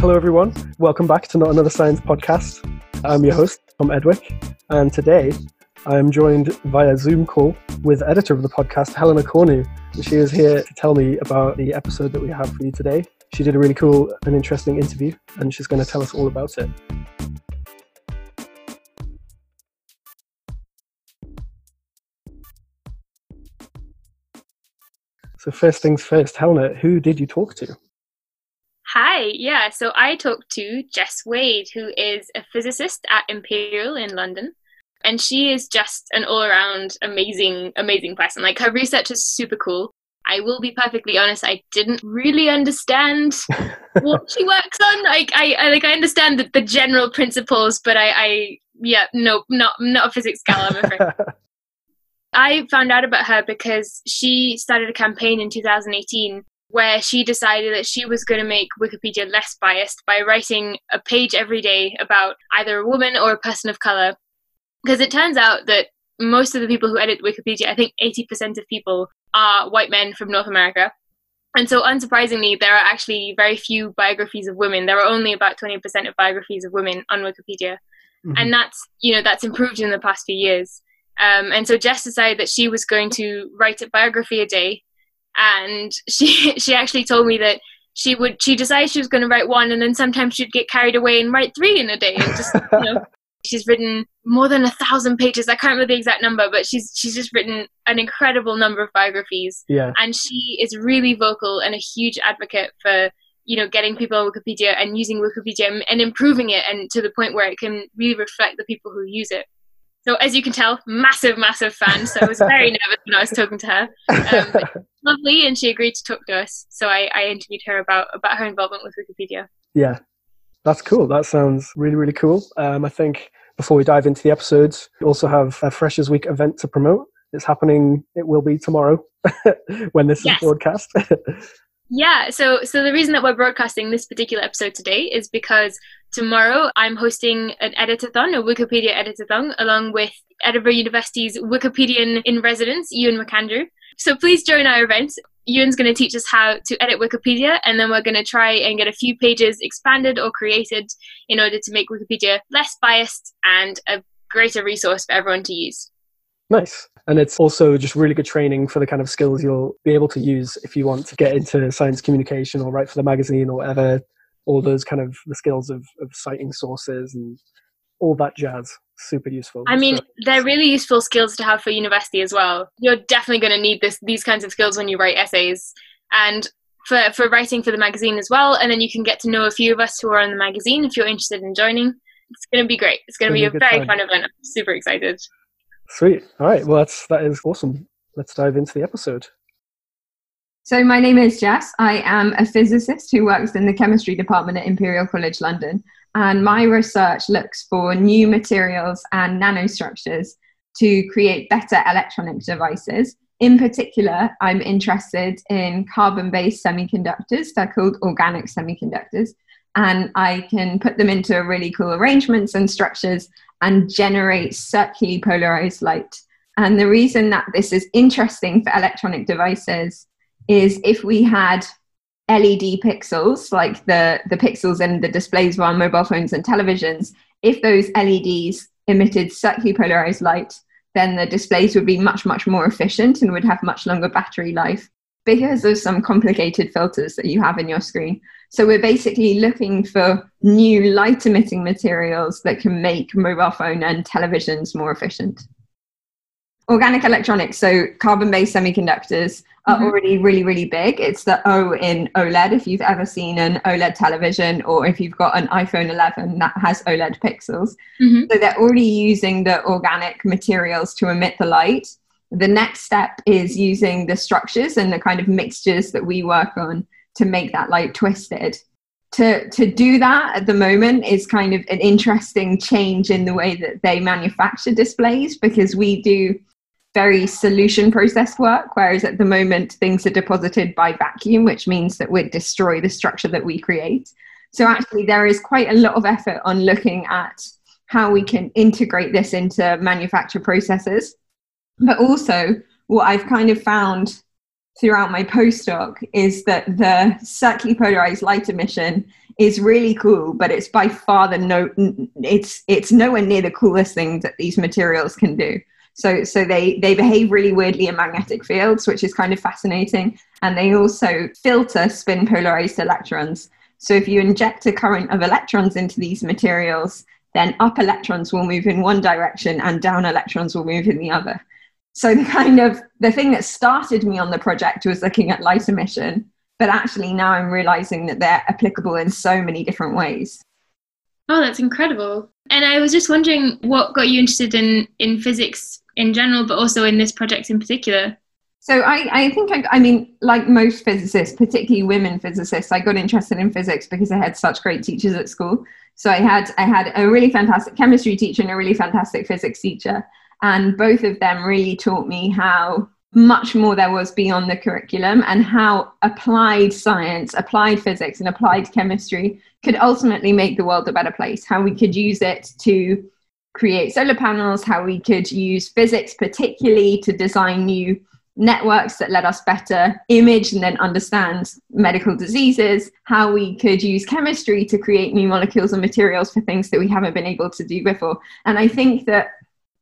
Hello, everyone. Welcome back to Not Another Science podcast. I'm your host, Tom Edwick, and today I am joined via Zoom call with editor of the podcast, Helena Cornu. She is here to tell me about the episode that we have for you today. She did a really cool and interesting interview, and she's going to tell us all about it. So, first things first, Helena, who did you talk to? Hi, yeah. So I talked to Jess Wade, who is a physicist at Imperial in London. And she is just an all around amazing, amazing person. Like her research is super cool. I will be perfectly honest, I didn't really understand what she works on. Like I, I like I understand the, the general principles, but I, I yeah, no, not not a physics gal, I'm afraid. I found out about her because she started a campaign in 2018 where she decided that she was going to make Wikipedia less biased by writing a page every day about either a woman or a person of color. Because it turns out that most of the people who edit Wikipedia, I think 80% of people are white men from North America. And so, unsurprisingly, there are actually very few biographies of women. There are only about 20% of biographies of women on Wikipedia. Mm-hmm. And that's, you know, that's improved in the past few years. Um, and so Jess decided that she was going to write a biography a day and she she actually told me that she would she decided she was going to write one and then sometimes she'd get carried away and write three in a day and just you know she's written more than a thousand pages. I can't remember the exact number but she's she's just written an incredible number of biographies. Yeah. And she is really vocal and a huge advocate for you know getting people on wikipedia and using wikipedia and improving it and to the point where it can really reflect the people who use it so as you can tell, massive, massive fan. So I was very nervous when I was talking to her. Um, lovely, and she agreed to talk to us. So I, I interviewed her about about her involvement with Wikipedia. Yeah, that's cool. That sounds really, really cool. Um, I think before we dive into the episodes, we also have a Freshers Week event to promote. It's happening. It will be tomorrow when this yes. is broadcast. Yeah, so so the reason that we're broadcasting this particular episode today is because tomorrow I'm hosting an editathon, a Wikipedia editathon, along with Edinburgh University's Wikipedian in residence, Ewan McAndrew. So please join our event. Ewan's going to teach us how to edit Wikipedia, and then we're going to try and get a few pages expanded or created in order to make Wikipedia less biased and a greater resource for everyone to use. Nice. And it's also just really good training for the kind of skills you'll be able to use if you want to get into science communication or write for the magazine or whatever. All those kind of the skills of, of citing sources and all that jazz. Super useful. I mean, so, they're really useful skills to have for university as well. You're definitely going to need this these kinds of skills when you write essays. And for, for writing for the magazine as well. And then you can get to know a few of us who are on the magazine if you're interested in joining. It's going to be great. It's going to be a very time. fun event. I'm super excited. Sweet. All right. Well, that's that is awesome. Let's dive into the episode. So my name is Jess. I am a physicist who works in the chemistry department at Imperial College London, and my research looks for new materials and nanostructures to create better electronic devices. In particular, I'm interested in carbon-based semiconductors. They're called organic semiconductors, and I can put them into really cool arrangements and structures and generate circularly polarized light. And the reason that this is interesting for electronic devices is if we had LED pixels, like the, the pixels in the displays of our mobile phones and televisions, if those LEDs emitted circularly polarized light, then the displays would be much, much more efficient and would have much longer battery life because of some complicated filters that you have in your screen. So we're basically looking for new light emitting materials that can make mobile phone and televisions more efficient. Organic electronics, so carbon based semiconductors, are mm-hmm. already really, really big. It's the O in OLED. If you've ever seen an OLED television or if you've got an iPhone 11 that has OLED pixels. Mm-hmm. So they're already using the organic materials to emit the light. The next step is using the structures and the kind of mixtures that we work on to make that light twisted. To, to do that at the moment is kind of an interesting change in the way that they manufacture displays because we do very solution process work, whereas at the moment things are deposited by vacuum, which means that we'd destroy the structure that we create. So actually, there is quite a lot of effort on looking at how we can integrate this into manufacture processes. But also, what I've kind of found throughout my postdoc is that the circularly polarized light emission is really cool, but it's by far the no it's it's nowhere near the coolest thing that these materials can do. So so they they behave really weirdly in magnetic fields, which is kind of fascinating, and they also filter spin polarized electrons. So if you inject a current of electrons into these materials, then up electrons will move in one direction and down electrons will move in the other. So the kind of the thing that started me on the project was looking at light emission but actually now i'm realizing that they're applicable in so many different ways oh that's incredible. And i was just wondering what got you interested in in physics in general but also in this project in particular. So I, I think I, I mean like most physicists particularly women physicists i got interested in physics because i had such great teachers at school. So i had i had a really fantastic chemistry teacher and a really fantastic physics teacher. And both of them really taught me how much more there was beyond the curriculum and how applied science, applied physics, and applied chemistry could ultimately make the world a better place. How we could use it to create solar panels, how we could use physics, particularly to design new networks that let us better image and then understand medical diseases, how we could use chemistry to create new molecules and materials for things that we haven't been able to do before. And I think that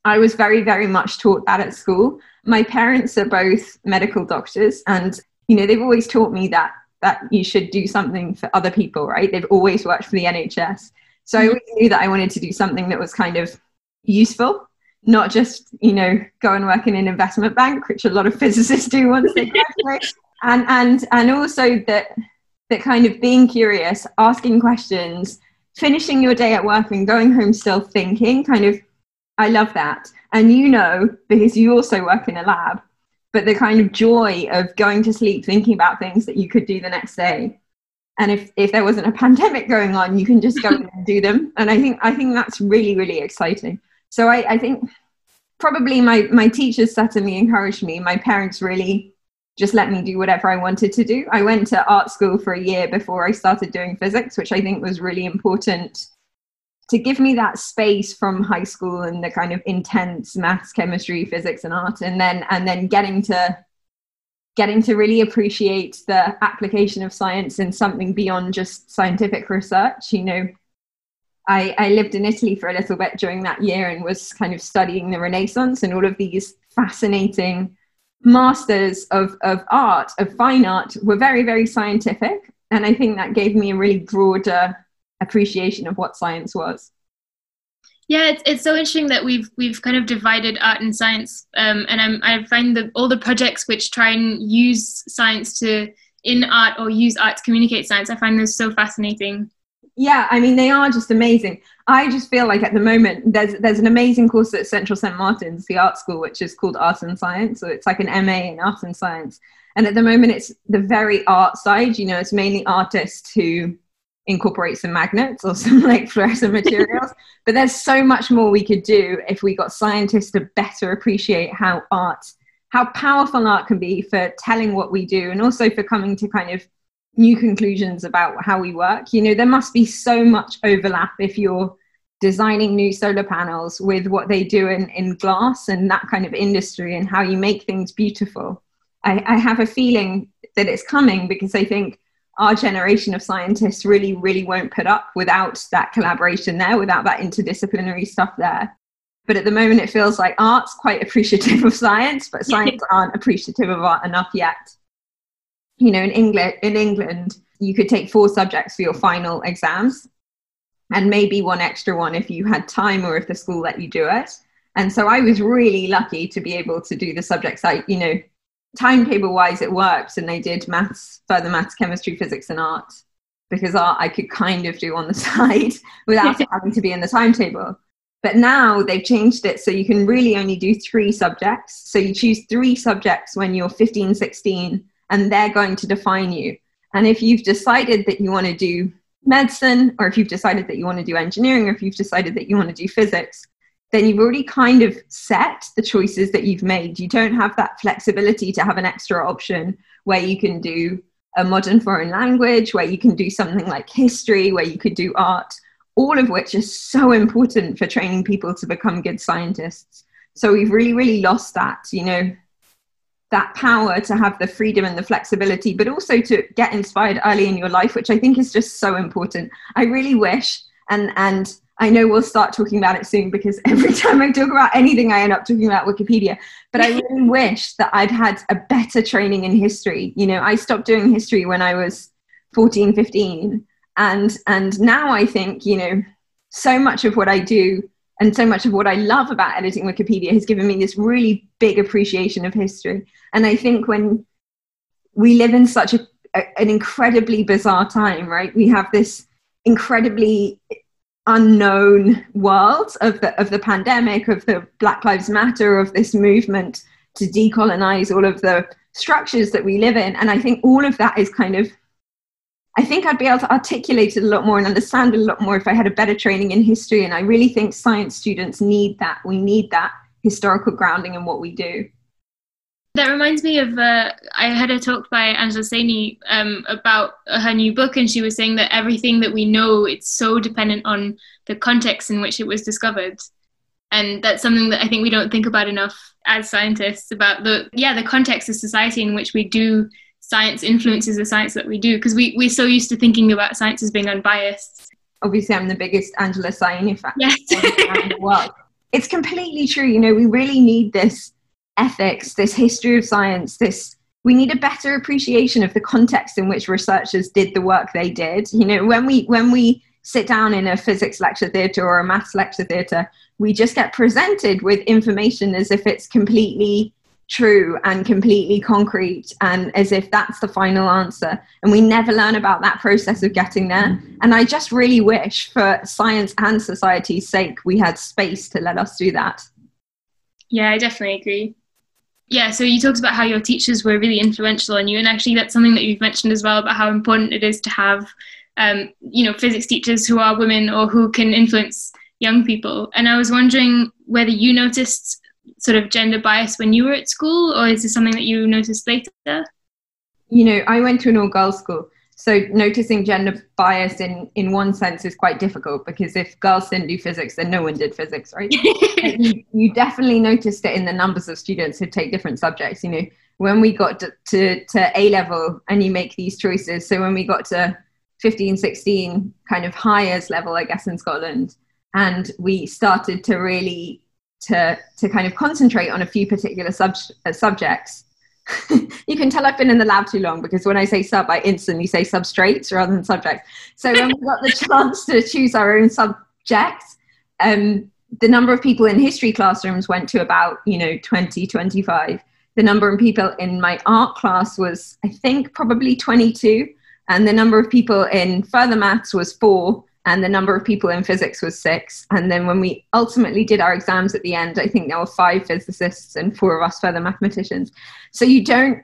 I was very, very much taught that at school my parents are both medical doctors and you know they've always taught me that that you should do something for other people right? They've always worked for the nhs so i mm-hmm. always knew that i wanted to do something that was kind of useful not just you know go and work in an investment bank which a lot of physicists do once they graduate. And and and also that that kind of being curious asking questions finishing your day at work and going home still thinking kind of i love that. And you know because you also work in a lab but the kind of joy of going to sleep thinking about things that you could do the next day. And if, if there wasn't a pandemic going on you can just go and do them. And i think i think that's really really exciting. So i, I think probably my, my teachers certainly encouraged me. My parents really just let me do whatever i wanted to do. I went to art school for a year before i started doing physics which i think was really important to give me that space from high school and the kind of intense maths chemistry physics and art and then and then getting to getting to really appreciate the application of science in something beyond just scientific research you know. I, I lived in italy for a little bit during that year and was kind of studying the renaissance and all of these fascinating masters of, of art of fine art were very very scientific. And i think that gave me a really broader appreciation of what science was. Yeah, it's, it's so interesting that we've we've kind of divided art and science, um, and I'm, I find that all the projects which try and use science to in art or use art to communicate science, I find those so fascinating. Yeah, I mean they are just amazing. I just feel like at the moment there's there's an amazing course at Central St Martin's, the art school, which is called Art and Science. So it's like an MA in art and science. And at the moment it's the very art side. You know, it's mainly artists who incorporate some magnets or some like fluorescent materials. but there's so much more we could do if we got scientists to better appreciate how art, how powerful art can be for telling what we do and also for coming to kind of new conclusions about how we work. You know, there must be so much overlap if you're designing new solar panels with what they do in, in glass and that kind of industry and how you make things beautiful. I, I have a feeling that it's coming because I think our generation of scientists really, really won't put up without that collaboration there, without that interdisciplinary stuff there. But at the moment, it feels like art's quite appreciative of science, but science aren't appreciative of art enough yet. You know, in England, in England, you could take four subjects for your final exams, and maybe one extra one if you had time or if the school let you do it. And so I was really lucky to be able to do the subjects I, you know, timetable wise it worked and they did maths further maths chemistry physics and art because art i could kind of do on the side without having to be in the timetable. But now they've changed it so you can really only do three subjects. So you choose three subjects when you're 15 16 and they're going to define you. And if you've decided that you want to do medicine or if you've decided that you want to do engineering or if you've decided that you want to do physics then you've already kind of set the choices that you've made. You don't have that flexibility to have an extra option where you can do a modern foreign language, where you can do something like history, where you could do art, all of which is so important for training people to become good scientists. So we've really, really lost that. You know, that power to have the freedom and the flexibility, but also to get inspired early in your life, which I think is just so important. I really wish, and and I know we'll start talking about it soon because every time I talk about anything, I end up talking about Wikipedia. But I really wish that I'd had a better training in history. You know, I stopped doing history when I was 14, 15. And, and now I think, you know, so much of what I do and so much of what I love about editing Wikipedia has given me this really big appreciation of history. And I think when we live in such a, a an incredibly bizarre time, right? We have this incredibly unknown world of the of the pandemic, of the Black Lives Matter, of this movement to decolonize all of the structures that we live in. And I think all of that is kind of I think I'd be able to articulate it a lot more and understand it a lot more if I had a better training in history. And I really think science students need that. We need that historical grounding in what we do. That reminds me of uh, I had a talk by Angela Saini um, about her new book, and she was saying that everything that we know it's so dependent on the context in which it was discovered, and that's something that I think we don't think about enough as scientists about the yeah the context of society in which we do science influences the science that we do because we we're so used to thinking about science as being unbiased. Obviously, I'm the biggest Angela Saini fan yes. in the world. It's completely true. You know, we really need this ethics, this history of science, this we need a better appreciation of the context in which researchers did the work they did. You know, when we when we sit down in a physics lecture theatre or a maths lecture theatre, we just get presented with information as if it's completely true and completely concrete and as if that's the final answer. And we never learn about that process of getting there. And I just really wish, for science and society's sake, we had space to let us do that. Yeah, I definitely agree yeah, so you talked about how your teachers were really influential on you, and actually that's something that you've mentioned as well about how important it is to have, um, you know, physics teachers who are women or who can influence young people. And I was wondering whether you noticed sort of gender bias when you were at school, or is this something that you noticed later? You know, I went to an all-girls school, so noticing gender bias in in one sense is quite difficult because if girls didn't do physics then no one did physics right? You, you, definitely noticed it in the numbers of students who take different subjects you know. When we got to, to, to a level and you make these choices so when we got to 15 16 kind of highest level i guess in scotland and we started to really to to kind of concentrate on a few particular sub, uh, subjects you can tell I've been in the lab too long because when I say sub, I instantly say substrates rather than subjects. So when we got the chance to choose our own subjects, um, the number of people in history classrooms went to about, you know, 20, 25. The number of people in my art class was, I think, probably 22. And the number of people in further maths was four and the number of people in physics was six. And then when we ultimately did our exams at the end, I think there were five physicists and four of us further mathematicians. So you don't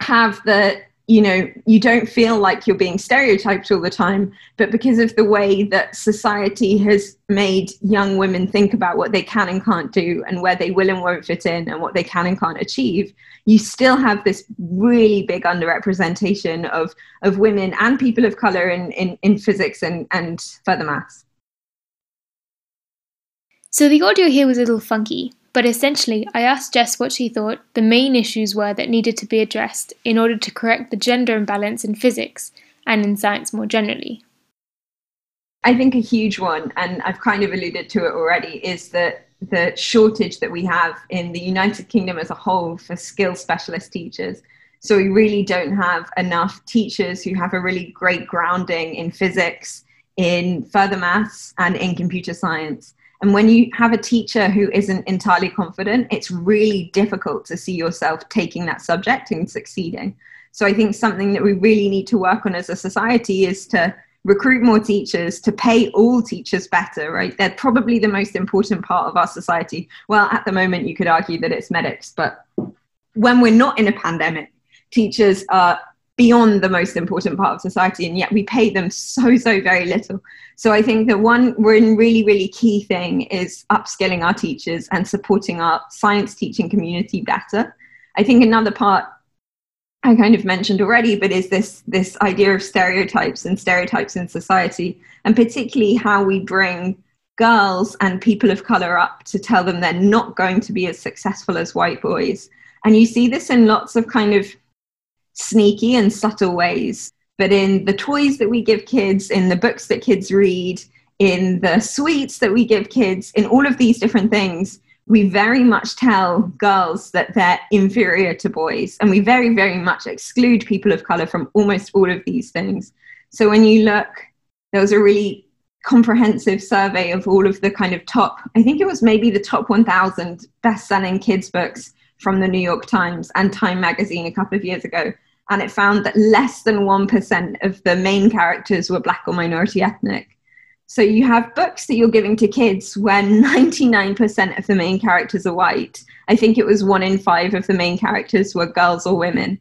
have the you know you don't feel like you're being stereotyped all the time but because of the way that society has made young women think about what they can and can't do and where they will and won't fit in and what they can and can't achieve you still have this really big underrepresentation of of women and people of color in in, in physics and and further maths. So the audio here was a little funky but essentially, I asked Jess what she thought the main issues were that needed to be addressed in order to correct the gender imbalance in physics and in science more generally. I think a huge one, and I've kind of alluded to it already, is that the shortage that we have in the United Kingdom as a whole for skill specialist teachers. So we really don't have enough teachers who have a really great grounding in physics, in further maths, and in computer science. And when you have a teacher who isn't entirely confident, it's really difficult to see yourself taking that subject and succeeding. So I think something that we really need to work on as a society is to recruit more teachers, to pay all teachers better, right? They're probably the most important part of our society. Well, at the moment, you could argue that it's medics, but when we're not in a pandemic, teachers are beyond the most important part of society and yet we pay them so so very little. So i think that one really really key thing is upskilling our teachers and supporting our science teaching community better. I think another part i kind of mentioned already but is this this idea of stereotypes and stereotypes in society and particularly how we bring girls and people of color up to tell them they're not going to be as successful as white boys. And you see this in lots of kind of sneaky and subtle ways. But in the toys that we give kids, in the books that kids read, in the sweets that we give kids, in all of these different things, we very much tell girls that they're inferior to boys. And we very, very much exclude people of color from almost all of these things. So when you look, there was a really comprehensive survey of all of the kind of top, I think it was maybe the top 1,000 best selling kids' books from the New York Times and Time magazine a couple of years ago. And it found that less than 1% of the main characters were black or minority ethnic. So you have books that you're giving to kids when 99% of the main characters are white. I think it was one in five of the main characters were girls or women.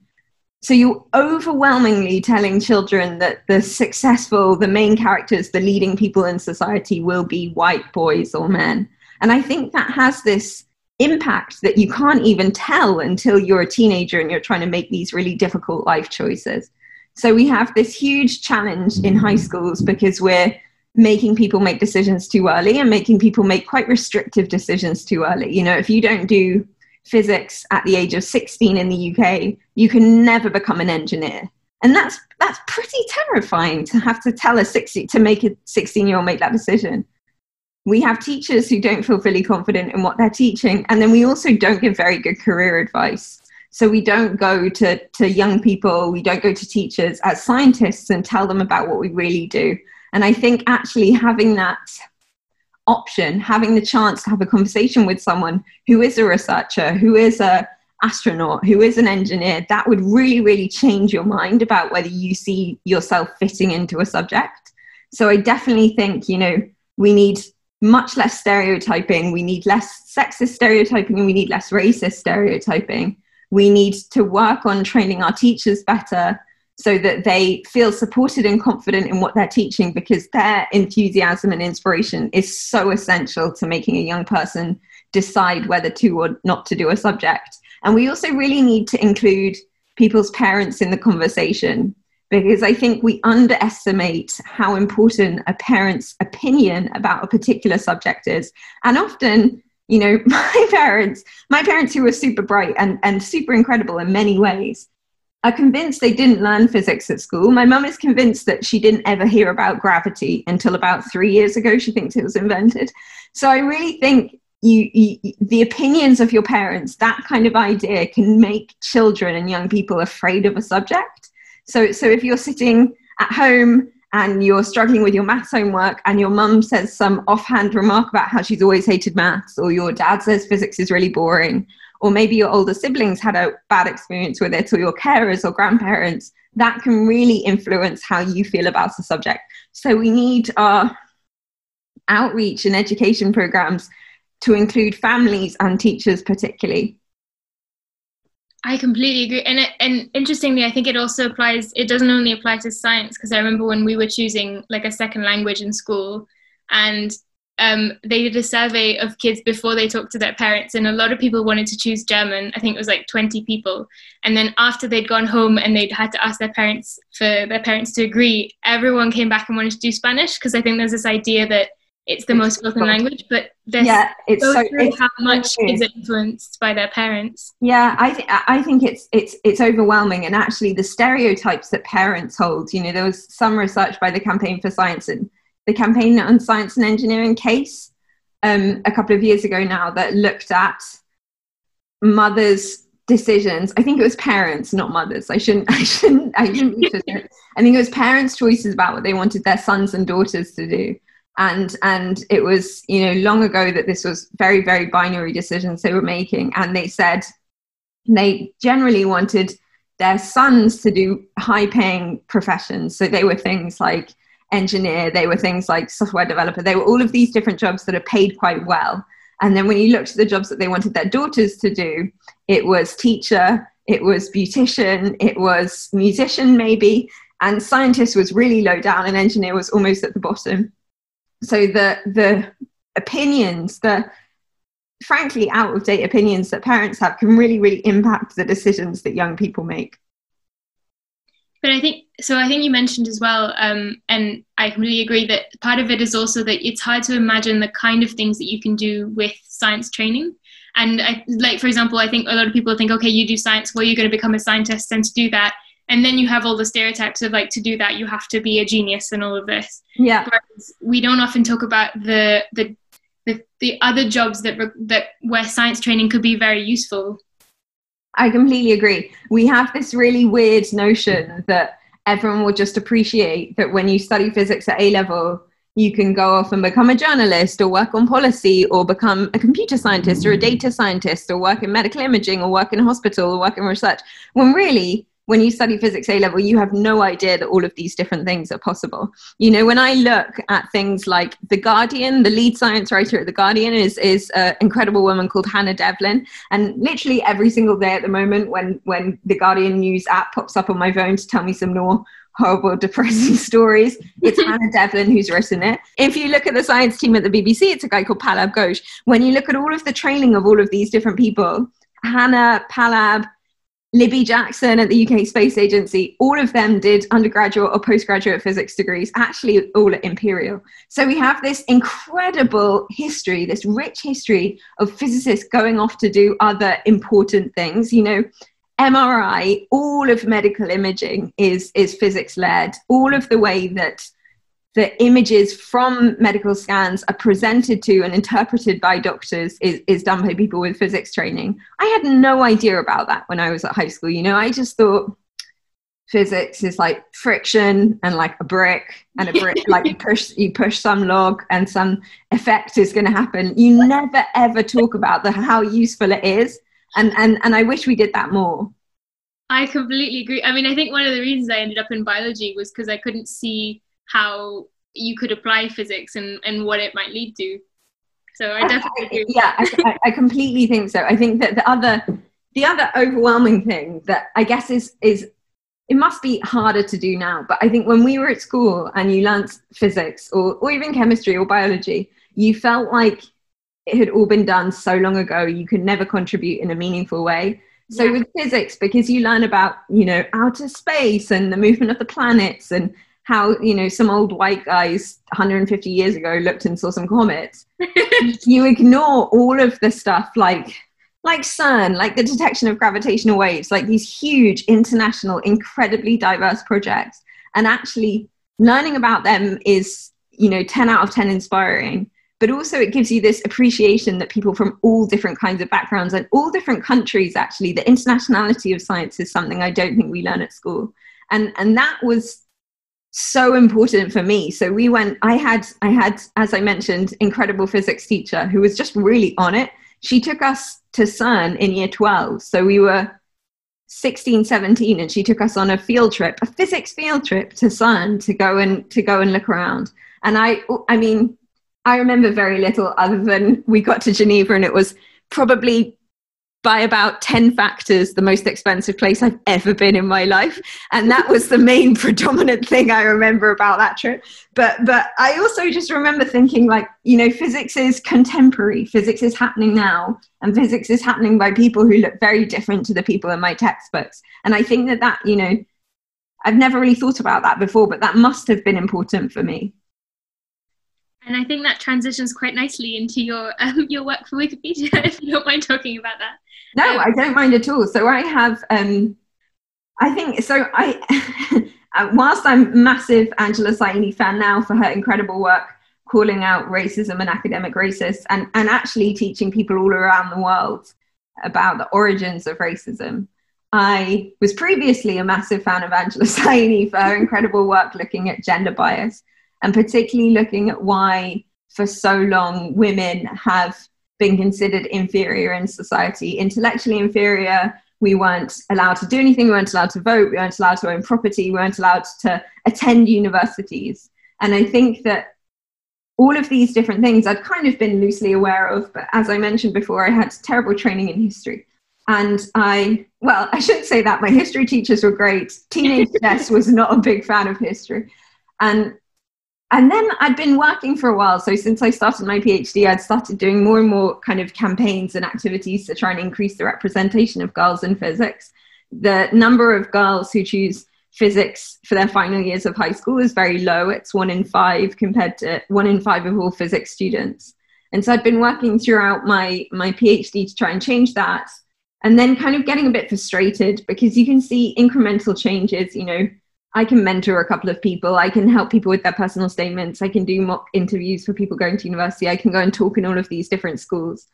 So you're overwhelmingly telling children that the successful, the main characters, the leading people in society will be white boys or men. And I think that has this impact that you can't even tell until you're a teenager and you're trying to make these really difficult life choices. So we have this huge challenge in high mm-hmm. schools because we're making people make decisions too early and making people make quite restrictive decisions too early. You know, if you don't do physics at the age of 16 in the UK, you can never become an engineer. And that's that's pretty terrifying to have to tell a 60 to make a 16 year old make that decision. We have teachers who don't feel fully confident in what they're teaching, and then we also don't give very good career advice. So we don't go to, to young people, we don't go to teachers as scientists and tell them about what we really do. And I think actually having that option, having the chance to have a conversation with someone who is a researcher, who is a astronaut, who is an engineer, that would really, really change your mind about whether you see yourself fitting into a subject. So I definitely think, you know, we need much less stereotyping, we need less sexist stereotyping, and we need less racist stereotyping. We need to work on training our teachers better so that they feel supported and confident in what they're teaching because their enthusiasm and inspiration is so essential to making a young person decide whether to or not to do a subject. And we also really need to include people's parents in the conversation because I think we underestimate how important a parent's opinion about a particular subject is. And often, you know, my parents, my parents who were super bright and, and super incredible in many ways, are convinced they didn't learn physics at school. My mum is convinced that she didn't ever hear about gravity until about three years ago. She thinks it was invented. So I really think you, you, the opinions of your parents, that kind of idea can make children and young people afraid of a subject. So, so if you're sitting at home and you're struggling with your maths homework and your mum says some offhand remark about how she's always hated maths or your dad says physics is really boring or maybe your older siblings had a bad experience with it or your carers or grandparents that can really influence how you feel about the subject. So we need our outreach and education programs to include families and teachers particularly I completely agree, and and interestingly, I think it also applies. It doesn't only apply to science because I remember when we were choosing like a second language in school, and um, they did a survey of kids before they talked to their parents, and a lot of people wanted to choose German. I think it was like 20 people, and then after they'd gone home and they'd had to ask their parents for their parents to agree, everyone came back and wanted to do Spanish because I think there's this idea that it's the most spoken language, but yeah, it's so, it's how much is influenced by their parents. Yeah, I think I think it's it's it's overwhelming, and actually the stereotypes that parents hold. You know, there was some research by the Campaign for Science and the Campaign on Science and Engineering CaSE um, a couple of years ago now that looked at mothers' decisions. I think it was parents, not mothers. I shouldn't. I shouldn't. I shouldn't. I think it was parents' choices about what they wanted their sons and daughters to do and and it was you know long ago that this was very very binary decisions they were making. And they said they generally wanted their sons to do high paying professions. So they were things like engineer they were things like software developer they were all of these different jobs that are paid quite well. And then when you looked at the jobs that they wanted their daughters to do it was teacher it was beautician it was musician maybe and scientist was really low down and engineer was almost at the bottom so the the opinions the frankly out of date opinions that parents have can really really impact the decisions that young people make. But i think so i think you mentioned as well um, and i completely agree that part of it is also that it's hard to imagine the kind of things that you can do with science training. And I, like, for example, I think a lot of people think, okay, you do science, well, you're going to become a scientist, and to do that, and then you have all the stereotypes of like to do that you have to be a genius and all of this. Yeah. Whereas we don't often talk about the the the, the other jobs that that where science training could be very useful. I completely agree. We have this really weird notion that everyone will just appreciate that when you study physics at A level, you can go off and become a journalist or work on policy or become a computer scientist or a data scientist or work in medical imaging or work in a hospital or work in research. When really, when you study physics A level, you have no idea that all of these different things are possible. You know, when I look at things like The Guardian, the lead science writer at The Guardian is, is an incredible woman called Hannah Devlin. And literally every single day at the moment, when, when The Guardian news app pops up on my phone to tell me some more horrible, depressing stories. It's Hannah Devlin who's written it. If you look at the science team at the BBC, it's a guy called Pallab Ghosh. When you look at all of the training of all of these different people, Hannah, Pallab, Libby Jackson at the UK Space Agency, all of them did undergraduate or postgraduate physics degrees, actually all at Imperial. So we have this incredible history, this rich history of physicists going off to do other important things. You know, MRI, all of medical imaging is, is physics led. All of the way that the images from medical scans are presented to and interpreted by doctors is, is done by people with physics training. I had no idea about that when I was at high school. You know, I just thought physics is like friction and like a brick and a brick like you push you push some log and some effect is going to happen. You never ever talk about the how useful it is. And and and i wish we did that more. I completely agree. I mean i think one of the reasons i ended up in biology was because i couldn't see how you could apply physics and, and what it might lead to. So I definitely agree. Yeah, I, I completely think so. I think that the other the other overwhelming thing that I guess is is it must be harder to do now, but I think when we were at school and you learnt physics or, or even chemistry or biology, you felt like it had all been done so long ago, you could never contribute in a meaningful way. So yeah. with physics, because you learn about, you know, outer space and the movement of the planets and how you know some old white guys 150 years ago looked and saw some comets. You ignore all of the stuff like like cern like the detection of gravitational waves like these huge international incredibly diverse projects. And actually learning about them is you know 10 out of 10 inspiring. But also it gives you this appreciation that people from all different kinds of backgrounds and all different countries actually the internationality of science is something i don't think we learn at school. And and that was so important for me. So we went i had i had as i mentioned incredible physics teacher who was just really on it. She took us to cern in year 12 so we were 16 17 and she took us on a field trip a physics field trip to cern to go and to go and look around. And i i mean i remember very little other than we got to geneva and it was probably by about 10 factors the most expensive place I've ever been in my life. And that was the main predominant thing I remember about that trip. But but I also just remember thinking like, you know, physics is contemporary. Physics is happening now. And physics is happening by people who look very different to the people in my textbooks. And I think that that, you know, I've never really thought about that before, but that must have been important for me. And I think that transitions quite nicely into your um, your work for Wikipedia, if you don't mind talking about that. No, I don't mind at all. So I have, um, I think, so I, uh, whilst I'm massive Angela Saini fan now for her incredible work calling out racism and academic racists and, and actually teaching people all around the world about the origins of racism. I was previously a massive fan of Angela Saini for her incredible work looking at gender bias and particularly looking at why for so long women have been considered inferior in society, intellectually inferior. We weren't allowed to do anything. We weren't allowed to vote. We weren't allowed to own property. We weren't allowed to attend universities. And I think that all of these different things I'd kind of been loosely aware of. But as I mentioned before, I had terrible training in history. And I, well, I shouldn't say that. My history teachers were great. Teenage Jess was not a big fan of history. And and then I'd been working for a while. So since I started my PhD, I'd started doing more and more kind of campaigns and activities to try and increase the representation of girls in physics. The number of girls who choose physics for their final years of high school is very low. It's one in five compared to one in five of all physics students. And so I'd been working throughout my, my PhD to try and change that. And then kind of getting a bit frustrated because you can see incremental changes. You know, I can mentor a couple of people, I can help people with their personal statements, I can do mock interviews for people going to university, I can go and talk in all of these different schools.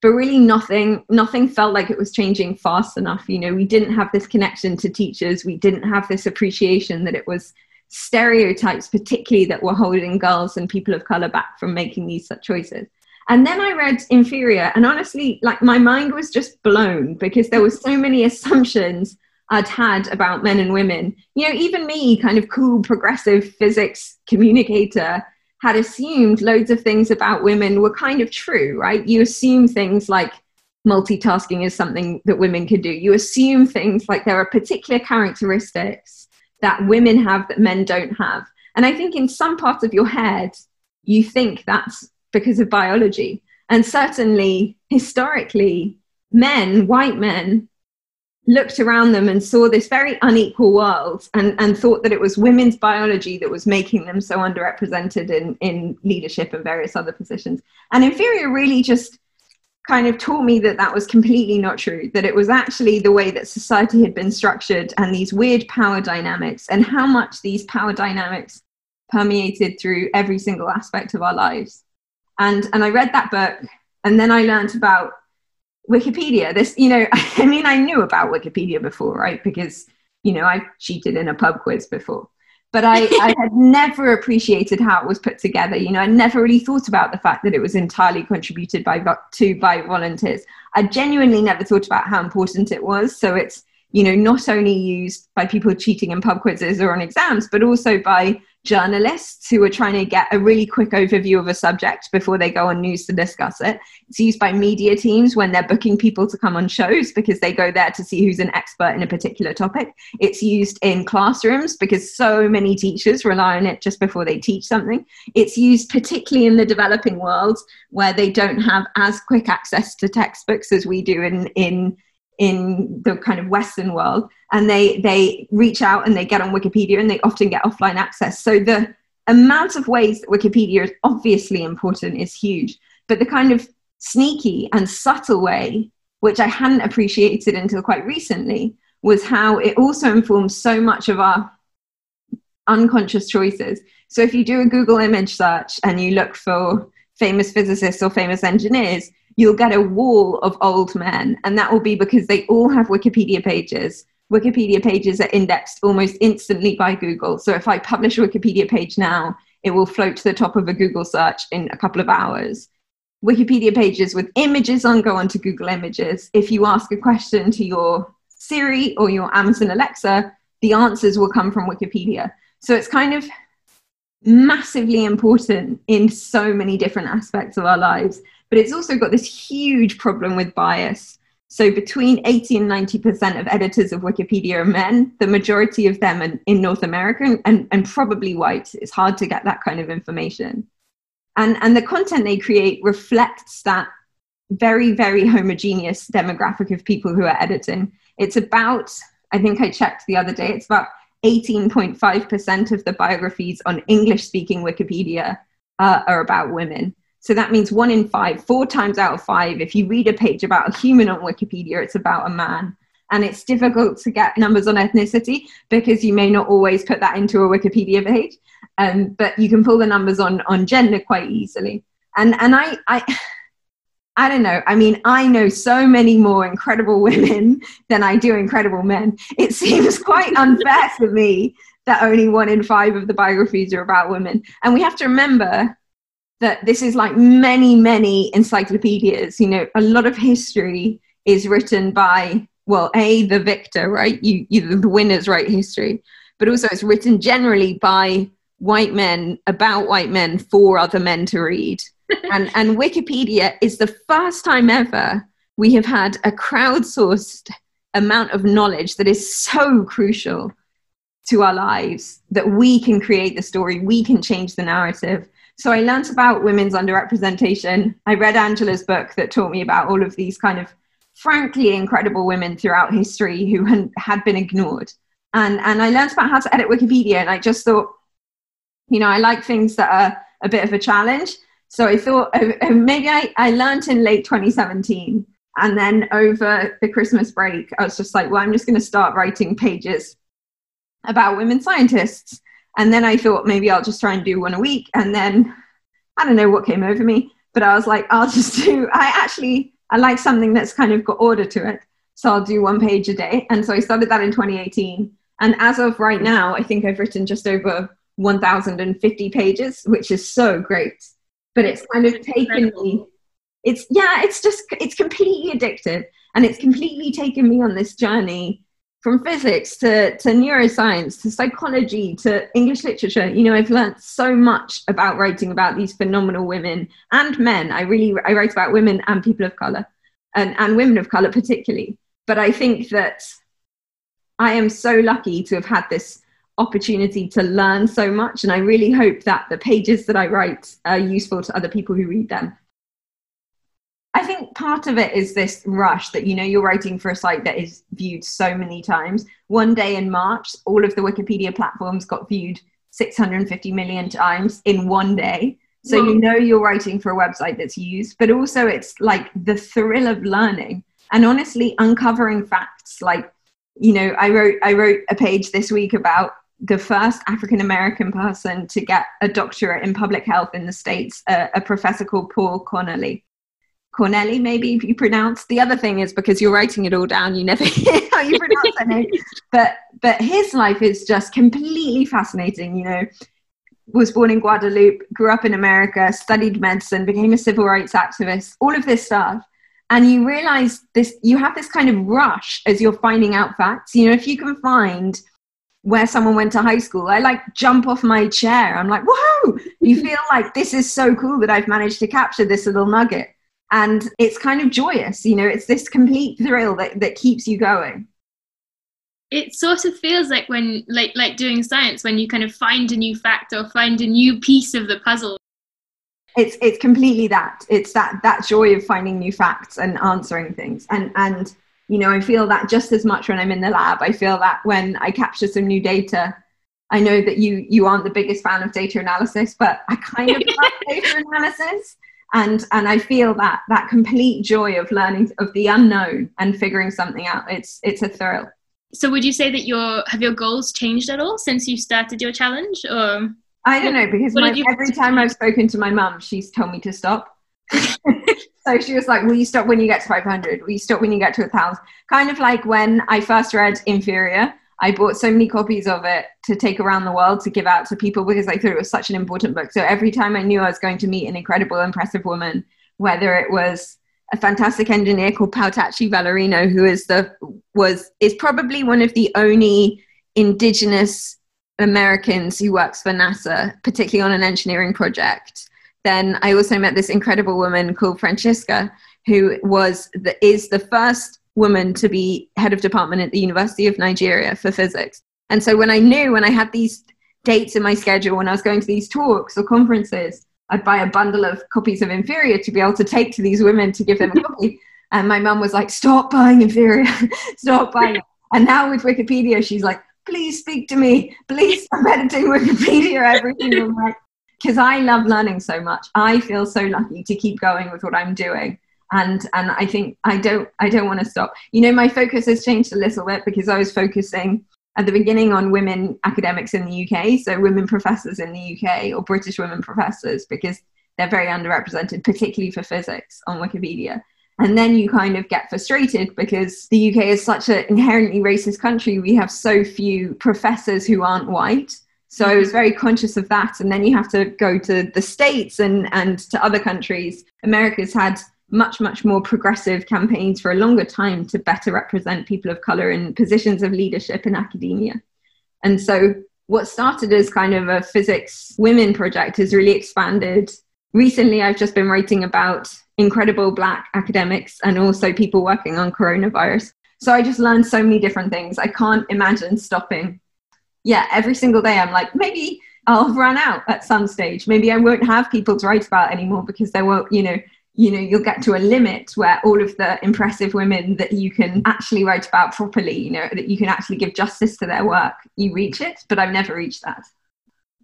But really, nothing, nothing felt like it was changing fast enough. You know, we didn't have this connection to teachers. We didn't have this appreciation that it was stereotypes, particularly that were holding girls and people of color back from making these choices. And then I read Inferior, and honestly, like my mind was just blown because there were so many assumptions I'd had about men and women. You know, even me, kind of cool, progressive physics communicator, had assumed loads of things about women were kind of true, right? You assume things like multitasking is something that women can do. You assume things like there are particular characteristics that women have that men don't have. And I think in some parts of your head, you think that's because of biology. And certainly, historically, men, white men, looked around them and saw this very unequal world and, and thought that it was women's biology that was making them so underrepresented in, in leadership and various other positions. And Inferior really just kind of taught me that that was completely not true, that it was actually the way that society had been structured and these weird power dynamics and how much these power dynamics permeated through every single aspect of our lives and and I read that book, and then I learned about Wikipedia. This, you know, I mean, I knew about Wikipedia before, right? Because you know, I've cheated in a pub quiz before, but I, I had never appreciated how it was put together. You know, I never really thought about the fact that it was entirely contributed by to by volunteers. I genuinely never thought about how important it was. So it's you know not only used by people cheating in pub quizzes or on exams, but also by journalists who are trying to get a really quick overview of a subject before they go on news to discuss it. It's used by media teams when they're booking people to come on shows because they go there to see who's an expert in a particular topic. It's used in classrooms because so many teachers rely on it just before they teach something. It's used particularly in the developing world where they don't have as quick access to textbooks as we do in, in in the kind of Western world, and they they reach out and they get on Wikipedia, and they often get offline access. So the amount of ways that Wikipedia is obviously important is huge, but the kind of sneaky and subtle way, which I hadn't appreciated until quite recently, was how it also informs so much of our unconscious choices. So if you do a Google image search and you look for famous physicists or famous engineers, you'll get a wall of old men. And that will be because they all have Wikipedia pages. Wikipedia pages are indexed almost instantly by Google. So if I publish a Wikipedia page now, it will float to the top of a Google search in a couple of hours. Wikipedia pages with images on go onto Google Images. If you ask a question to your Siri or your Amazon Alexa, the answers will come from Wikipedia. So it's kind of massively important in so many different aspects of our lives but it's also got this huge problem with bias. So between 80 and 90% of editors of Wikipedia are men, the majority of them in, in North America and, and probably white. It's hard to get that kind of information. And, and the content they create reflects that very, very homogeneous demographic of people who are editing. It's about, I think I checked the other day, it's about 18.5% of the biographies on English speaking Wikipedia uh, are about women. So that means one in five, four times out of five, if you read a page about a human on Wikipedia, it's about a man. And it's difficult to get numbers on ethnicity because you may not always put that into a Wikipedia page. Um, but you can pull the numbers on, on gender quite easily. And, and I, I, I don't know. I mean, I know so many more incredible women than I do incredible men. It seems quite unfair for me that only one in five of the biographies are about women. And we have to remember that this is like many, many encyclopedias. You know, a lot of history is written by, well, A, the victor, right? You, you the winners write history, but also it's written generally by white men about white men for other men to read. and, and Wikipedia is the first time ever we have had a crowdsourced amount of knowledge that is so crucial to our lives that we can create the story, we can change the narrative, so I learned about women's underrepresentation. I read Angela's book that taught me about all of these kind of frankly incredible women throughout history who had been ignored. And, and I learned about how to edit Wikipedia. And I just thought, you know, I like things that are a bit of a challenge. So I thought uh, uh, maybe I, I learned in late 2017. And then over the Christmas break, I was just like, well, I'm just going to start writing pages about women scientists. And then I thought maybe I'll just try and do one a week. And then I don't know what came over me, but I was like, I'll just do, I actually, I like something that's kind of got order to it. So I'll do one page a day. And so I started that in 2018. And as of right now, I think I've written just over 1,050 pages, which is so great. But it's kind of taken me, it's, yeah, it's just, it's completely addictive. And it's completely taken me on this journey from physics to, to neuroscience to psychology to English literature. You know, I've learned so much about writing about these phenomenal women and men. I really, I write about women and people of color and, and women of color particularly. But I think that I am so lucky to have had this opportunity to learn so much. And I really hope that the pages that I write are useful to other people who read them. I think part of it is this rush that you know you're writing for a site that is viewed so many times. One day in March, all of the Wikipedia platforms got viewed 650 million times in one day. So you know you're writing for a website that's used, but also it's like the thrill of learning and honestly uncovering facts like you know, I wrote I wrote a page this week about the first African American person to get a doctorate in public health in the States, a, a professor called Paul Cornely. Corneli, maybe if you pronounce. The other thing is because you're writing it all down, you never hear how you pronounce that name. But but his life is just completely fascinating. You know, was born in Guadeloupe, grew up in America, studied medicine, became a civil rights activist. All of this stuff, and you realize this. You have this kind of rush as you're finding out facts. You know, if you can find where someone went to high school, I like jump off my chair. I'm like, whoa! You feel like this is so cool that I've managed to capture this little nugget and it's kind of joyous you know it's this complete thrill that, that keeps you going. It sort of feels like when like like doing science when you kind of find a new fact or find a new piece of the puzzle. It's it's completely that. It's that that joy of finding new facts and answering things. And and you know i feel that just as much when i'm in the lab. I feel that when i capture some new data i know that you you aren't the biggest fan of data analysis but i kind of love data analysis and and i feel that that complete joy of learning of the unknown and figuring something out. It's it's a thrill. So would you say that your have your goals changed at all since you started your challenge or? I don't know because my, you- every time i've spoken to my mum she's told me to stop. So she was like will you stop when you get to 500 will you stop when you get to a thousand? Kind of like when i first read inferior I bought so many copies of it to take around the world to give out to people because I thought it was such an important book. So every time I knew I was going to meet an incredible, impressive woman, whether it was a fantastic engineer called Pautachi Valerino, who is the was is probably one of the only indigenous Americans who works for NASA, particularly on an engineering project. Then I also met this incredible woman called Francisca, who was the, is the first woman to be head of department at the University of Nigeria for physics. And so when I knew when I had these dates in my schedule, when I was going to these talks or conferences, I'd buy a bundle of copies of Inferior to be able to take to these women to give them a copy. And my mum was like, stop buying Inferior, stop buying it. And now with Wikipedia, she's like, please speak to me. Please stop editing Wikipedia every single night. Because I love learning so much. I feel so lucky to keep going with what I'm doing and and i think i don't i don't want to stop you know my focus has changed a little bit because i was focusing at the beginning on women academics in the uk so women professors in the uk or british women professors because they're very underrepresented particularly for physics on wikipedia and then you kind of get frustrated because the uk is such an inherently racist country we have so few professors who aren't white so I was very conscious of that. And then you have to go to the States and, and to other countries. America's had much, much more progressive campaigns for a longer time to better represent people of color in positions of leadership in academia. And so, what started as kind of a physics women project has really expanded. Recently, I've just been writing about incredible Black academics and also people working on coronavirus. So, I just learned so many different things. I can't imagine stopping. Yeah, every single day, I'm like, maybe I'll run out at some stage. Maybe I won't have people to write about anymore because there won't, you know, you know you'll get to a limit where all of the impressive women that you can actually write about properly you know that you can actually give justice to their work you reach it but i've never reached that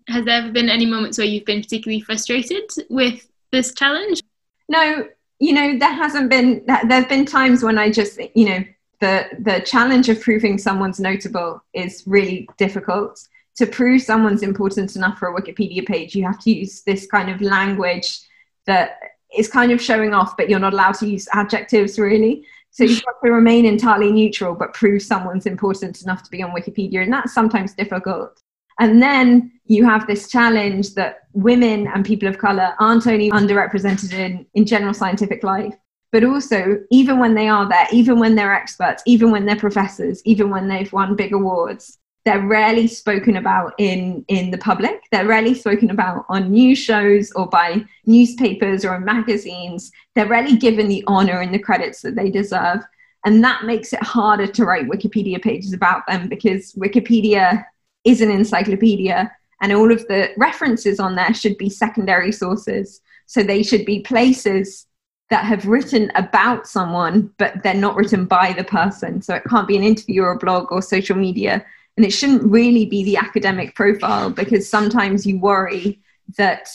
has there ever been any moments where you've been particularly frustrated with this challenge? No, you know, there hasn't been, there have been times when I just, you know, the, the challenge of proving someone's notable is really difficult. To prove someone's important enough for a Wikipedia page, you have to use this kind of language that is kind of showing off, but you're not allowed to use adjectives really. So you've got to remain entirely neutral, but prove someone's important enough to be on Wikipedia. And that's sometimes difficult. And then you have this challenge that women and people of color aren't only underrepresented in, in general scientific life, but also even when they are there, even when they're experts, even when they're professors, even when they've won big awards, they're rarely spoken about in, in the public. They're rarely spoken about on news shows or by newspapers or in magazines. They're rarely given the honor and the credits that they deserve. And that makes it harder to write Wikipedia pages about them because Wikipedia is an encyclopedia and all of the references on there should be secondary sources. So they should be places that have written about someone, but they're not written by the person. So it can't be an interview or a blog or social media and it shouldn't really be the academic profile because sometimes you worry that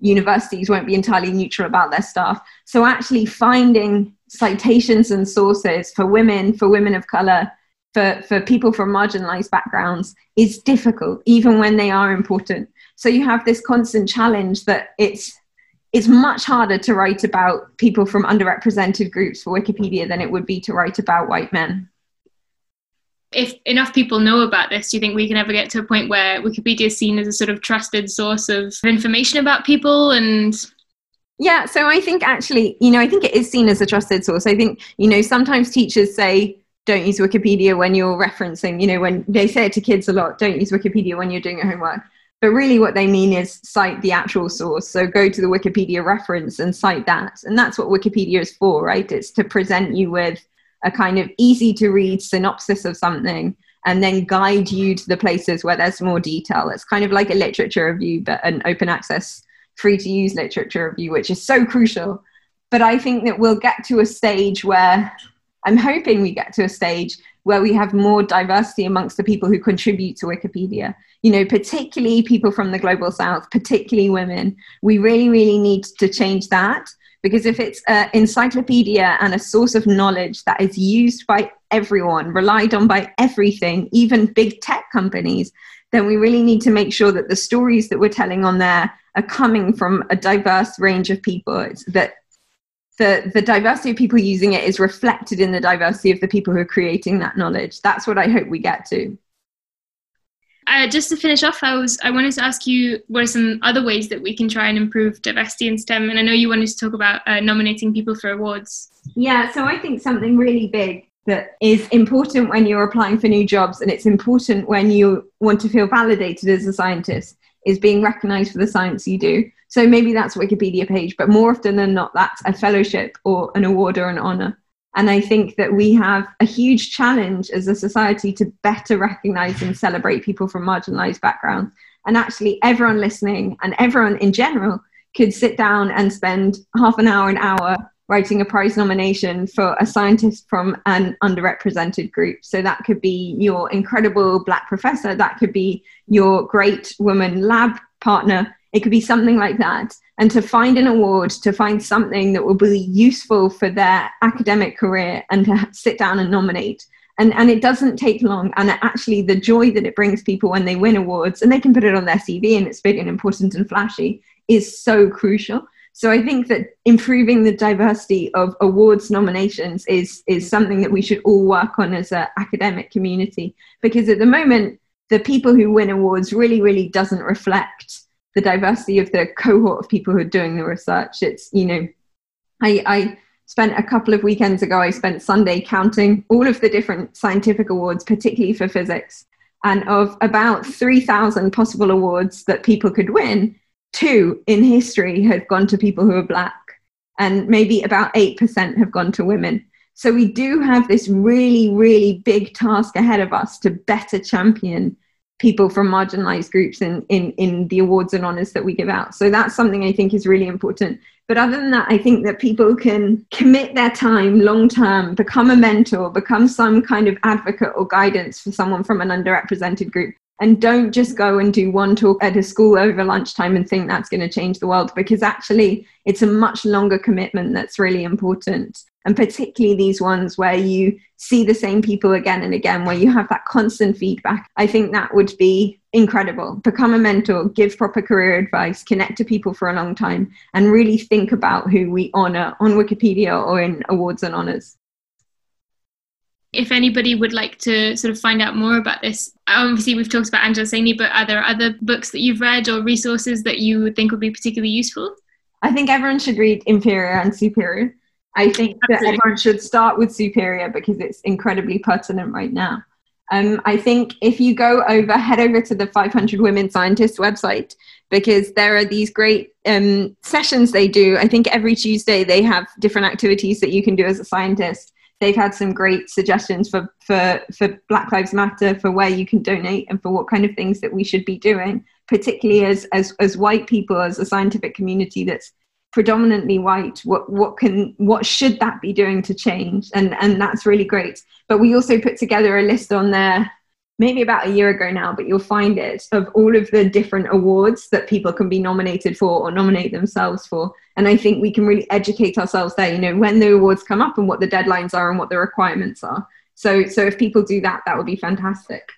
universities won't be entirely neutral about their staff. So actually finding citations and sources for women, for women of color, for, for people from marginalized backgrounds is difficult, even when they are important. So you have this constant challenge that it's it's much harder to write about people from underrepresented groups for Wikipedia than it would be to write about white men if enough people know about this, do you think we can ever get to a point where Wikipedia is seen as a sort of trusted source of information about people and yeah, so I think actually, you know, I think it is seen as a trusted source. I think, you know, sometimes teachers say, don't use Wikipedia when you're referencing, you know, when they say it to kids a lot, don't use Wikipedia when you're doing your homework. But really, what they mean is cite the actual source. So go to the Wikipedia reference and cite that. And that's what Wikipedia is for, right? It's to present you with a kind of easy to read synopsis of something and then guide you to the places where there's more detail. It's kind of like a literature review, but an open access, free to use literature review, which is so crucial. But I think that we'll get to a stage where I'm hoping we get to a stage where we have more diversity amongst the people who contribute to Wikipedia. You know, particularly people from the global south, particularly women. We really, really need to change that because if it's an encyclopedia and a source of knowledge that is used by everyone, relied on by everything, even big tech companies, then we really need to make sure that the stories that we're telling on there are coming from a diverse range of people. It's that the, the diversity of people using it is reflected in the diversity of the people who are creating that knowledge. That's what I hope we get to. Uh, just to finish off, I was I wanted to ask you what are some other ways that we can try and improve diversity in STEM, and I know you wanted to talk about uh, nominating people for awards. Yeah, so I think something really big that is important when you're applying for new jobs, and it's important when you want to feel validated as a scientist, is being recognised for the science you do. So maybe that's Wikipedia page, but more often than not, that's a fellowship or an award or an honour. And I think that we have a huge challenge as a society to better recognize and celebrate people from marginalized backgrounds. And actually, everyone listening and everyone in general could sit down and spend half an hour, an hour writing a prize nomination for a scientist from an underrepresented group. So that could be your incredible black professor, that could be your great woman lab partner, it could be something like that and to find an award, to find something that will be useful for their academic career and to sit down and nominate. And, and it doesn't take long. And actually, the joy that it brings people when they win awards and they can put it on their CV and it's big and important and flashy is so crucial. So I think that improving the diversity of awards nominations is, is something that we should all work on as an academic community. Because at the moment, the people who win awards really, really doesn't reflect the diversity of the cohort of people who are doing the research. It's, you know, I, I spent a couple of weekends ago, I spent Sunday counting all of the different scientific awards, particularly for physics. And of about 3,000 possible awards that people could win, two in history have gone to people who are black, and maybe about 8% have gone to women. So we do have this really, really big task ahead of us to better champion people from marginalized groups in, in, in the awards and honors that we give out. So that's something I think is really important. But other than that, I think that people can commit their time long term, become a mentor, become some kind of advocate or guidance for someone from an underrepresented group. and don't just go and do one talk at a school over lunchtime and think that's going to change the world because actually it's a much longer commitment that's really important and particularly these ones where you see the same people again and again where you have that constant feedback i think that would be incredible become a mentor give proper career advice connect to people for a long time and really think about who we honor on wikipedia or in awards and honors if anybody would like to sort of find out more about this, obviously we've talked about Angela Saini, but are there other books that you've read or resources that you think would be particularly useful? I think everyone should read Inferior and Superior. I think Absolutely. that everyone should start with Superior because it's incredibly pertinent right now. Um, I think if you go over, head over to the 500 Women Scientists website because there are these great um, sessions they do. I think every Tuesday they have different activities that you can do as a scientist they've had some great suggestions for, for, for Black Lives Matter, for where you can donate and for what kind of things that we should be doing, particularly as, as, as white people, as a scientific community that's predominantly white what what can what should that be doing to change and and that's really great but we also put together a list on there maybe about a year ago now, but you'll find it of all of the different awards that people can be nominated for or nominate themselves for. And I think we can really educate ourselves there, you know, when the awards come up and what the deadlines are and what the requirements are. So, so if people do that, that would be fantastic.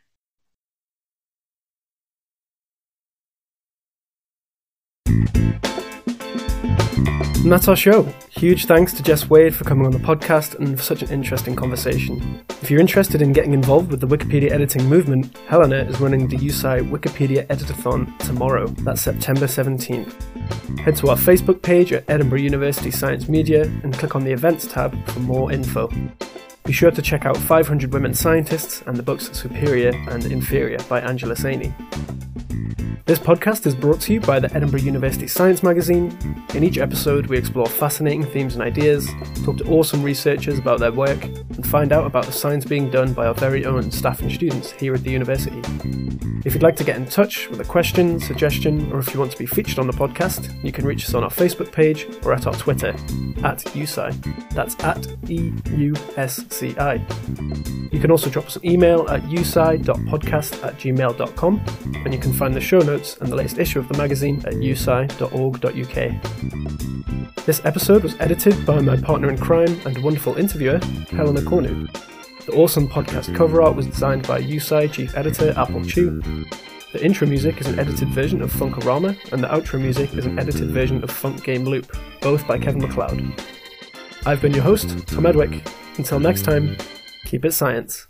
And that's our show. Huge thanks to Jess Wade for coming on the podcast and for such an interesting conversation. If you're interested in getting involved with the Wikipedia editing movement, Helena is running the EUSci Wikipedia Editathon tomorrow. That's September 17th. Head to our Facebook page at Edinburgh University Science Media and click on the Events tab for more info. Be sure to check out 500 Women Scientists and the books Superior and Inferior by Angela Saini. This podcast is brought to you by the Edinburgh University Science Magazine. In each episode, we explore fascinating themes and ideas, talk to awesome researchers about their work, and find out about the science being done by our very own staff and students here at the university. If you'd like to get in touch with a question, suggestion, or if you want to be featured on the podcast, you can reach us on our Facebook page or at our Twitter, at EUSci. That's at E U S C I. You can also drop us an email at usci.podcast at gmail.com, and you can find the show notes notes and the latest issue of the magazine at usci.org.uk. This episode was edited by my partner in crime and wonderful interviewer, Helena Cornu. The awesome podcast cover art was designed by EUSci chief editor Apple Chu. The intro music is an edited version of Funkorama, and the outro music is an edited version of Funk Game Loop, both by Kevin MacLeod. I've been your host, Tom Edwick. Until next time, keep it science.